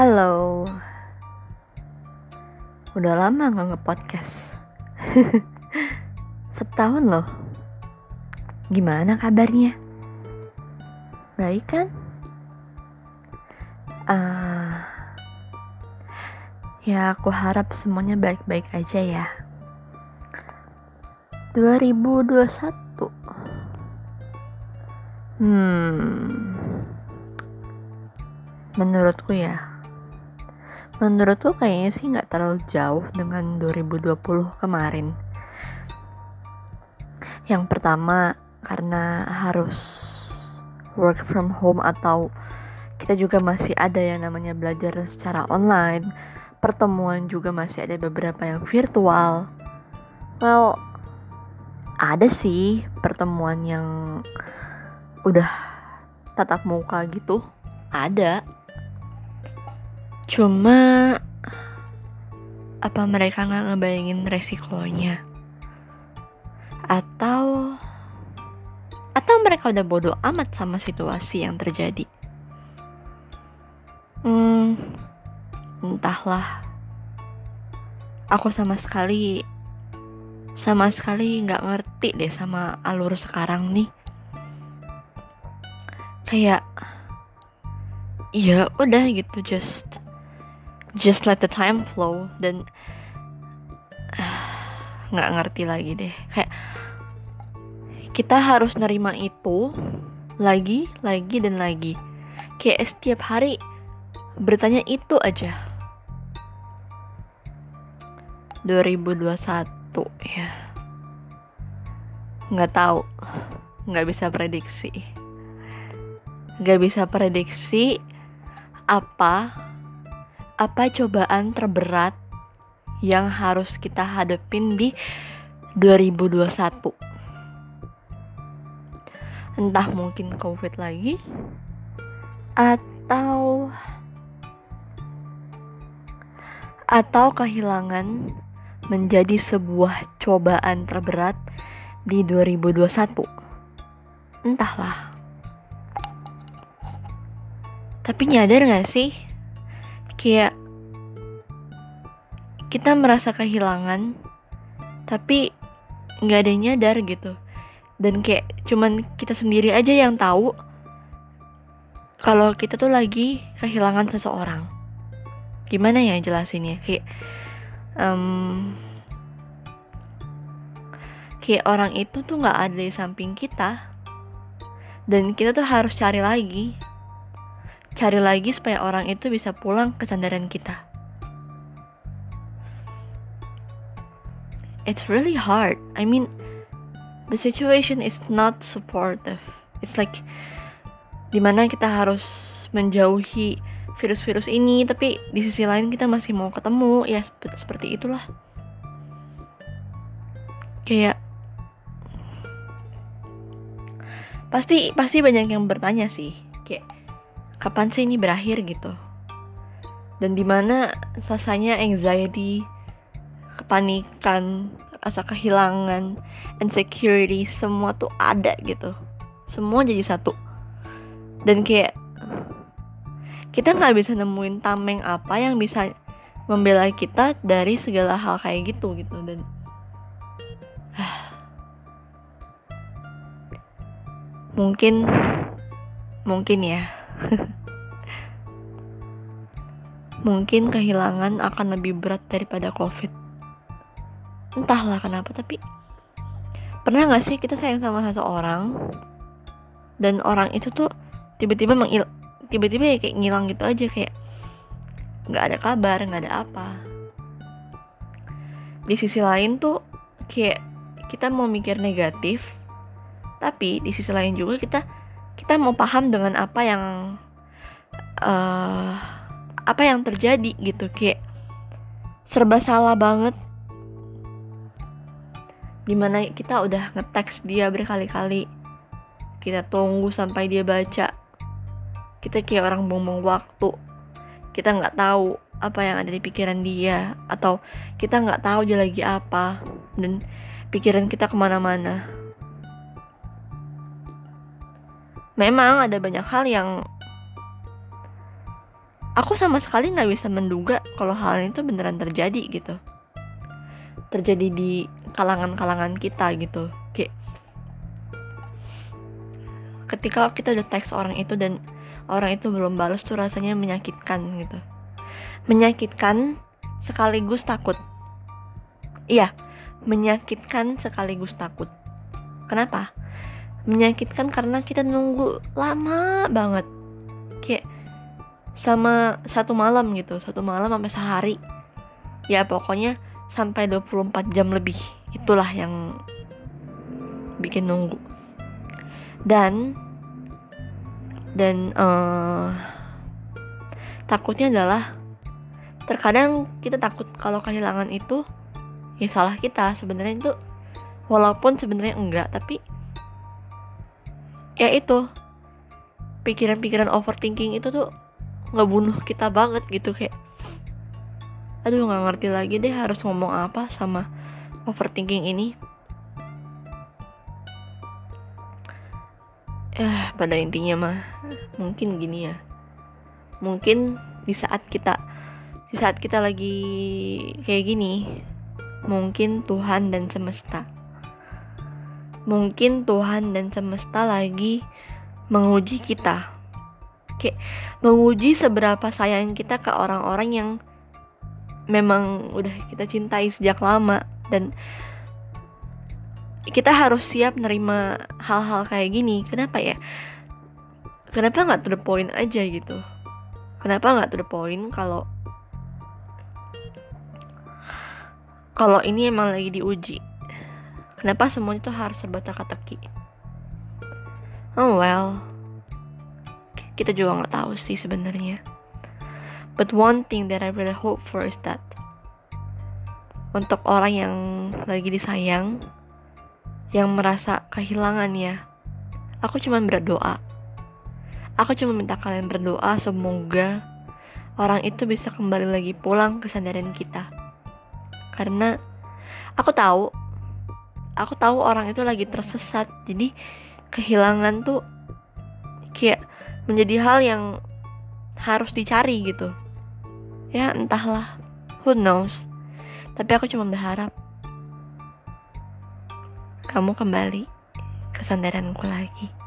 Halo. Udah lama gak nge-podcast. Setahun loh. Gimana kabarnya? Baik kan? Uh, ya aku harap semuanya baik-baik aja ya. 2021 Hmm. Menurutku ya menurutku kayaknya sih nggak terlalu jauh dengan 2020 kemarin. Yang pertama karena harus work from home atau kita juga masih ada yang namanya belajar secara online pertemuan juga masih ada beberapa yang virtual. Well ada sih pertemuan yang udah tatap muka gitu ada Cuma apa mereka nggak ngebayangin resikonya? Atau atau mereka udah bodoh amat sama situasi yang terjadi? Hmm, entahlah. Aku sama sekali sama sekali nggak ngerti deh sama alur sekarang nih. Kayak ya udah gitu just just let the time flow dan nggak uh, ngerti lagi deh. Kayak kita harus nerima itu lagi lagi dan lagi. Kayak setiap hari bertanya itu aja. 2021 ya. Nggak tahu. Nggak bisa prediksi. Nggak bisa prediksi apa apa cobaan terberat yang harus kita hadapin di 2021 entah mungkin covid lagi atau atau kehilangan menjadi sebuah cobaan terberat di 2021 entahlah. Tapi nyadar gak sih kayak kita merasa kehilangan tapi nggak ada yang nyadar gitu. Dan kayak cuman kita sendiri aja yang tahu kalau kita tuh lagi kehilangan seseorang. Gimana ya jelasinnya? Kayak um, kayak orang itu tuh nggak ada di samping kita. Dan kita tuh harus cari lagi cari lagi supaya orang itu bisa pulang ke sandaran kita. It's really hard. I mean, the situation is not supportive. It's like di mana kita harus menjauhi virus-virus ini, tapi di sisi lain kita masih mau ketemu, ya seperti itulah. Kayak pasti pasti banyak yang bertanya sih, kayak kapan sih ini berakhir? gitu. Dan di mana rasanya anxiety kepanikan rasa kehilangan insecurity semua tuh ada gitu. Semua jadi satu. Dan kayak kita nggak bisa nemuin tameng apa yang bisa membela kita dari segala hal kayak gitu gitu. Dan mungkin mungkin ya Mungkin kehilangan akan lebih berat daripada COVID. Entahlah kenapa, tapi pernah gak sih kita sayang sama seseorang dan orang itu tuh tiba-tiba mengil tiba-tiba ya kayak ngilang gitu aja kayak nggak ada kabar nggak ada apa di sisi lain tuh kayak kita mau mikir negatif tapi di sisi lain juga kita kita mau paham dengan apa yang uh, apa yang terjadi gitu. Kayak serba salah banget. Di mana kita udah ngeteks dia berkali-kali. Kita tunggu sampai dia baca. Kita kayak orang buang waktu. Kita nggak tahu apa yang ada di pikiran dia. Atau kita nggak tahu dia lagi apa. Dan pikiran kita ke mana-mana memang ada banyak hal yang aku sama sekali nggak bisa menduga kalau hal itu beneran terjadi gitu. Terjadi di kalangan-kalangan kita gitu. Kayak ketika kita udah teks orang itu dan orang itu belum balas tuh rasanya menyakitkan gitu. Menyakitkan sekaligus takut. Iya menyakitkan sekaligus takut. Kenapa menyakitkan karena kita nunggu lama banget. Kayak sama satu malam gitu satu malam sampai sehari. Ya pokoknya sampai 24 jam lebih. Itulah yang bikin nunggu. Dan dan uh, takutnya adalah terkadang kita takut kalau kehilangan itu ya salah kita. Sebenarnya itu walaupun sebenarnya enggak tapi ya itu. Pikiran-pikiran overthinking itu tuh ngebunuh kita banget gitu kayak aduh nggak ngerti lagi deh harus ngomong apa sama overthinking ini. Ya pada intinya mah mungkin gini ya. Mungkin di saat kita di saat kita lagi kayak gini mungkin Tuhan dan semesta mungkin Tuhan dan semesta lagi menguji kita. Kayak menguji seberapa sayang kita ke orang-orang yang memang udah kita cintai sejak lama. Dan kita harus siap nerima hal-hal kayak gini. Kenapa ya? Kenapa nggak to the point aja gitu? Kenapa nggak to the point kalau kalau ini emang lagi diuji kenapa semuanya tuh harus serba teka-teki? Oh well. Kita juga nggak tahu sih sebenarnya. But one thing that I really hope for is that untuk orang yang lagi disayang yang merasa kehilangan ya aku cuma berdoa. Aku cuma minta kalian berdoa semoga orang itu bisa kembali lagi pulang ke kesadaran kita. Karena aku tahu aku tahu orang itu lagi tersesat. Jadi kehilangan tuh kayak menjadi hal yang harus dicari gitu. Ya entahlah. Who knows? Tapi aku cuma berharap kamu kembali ke sandaranku lagi.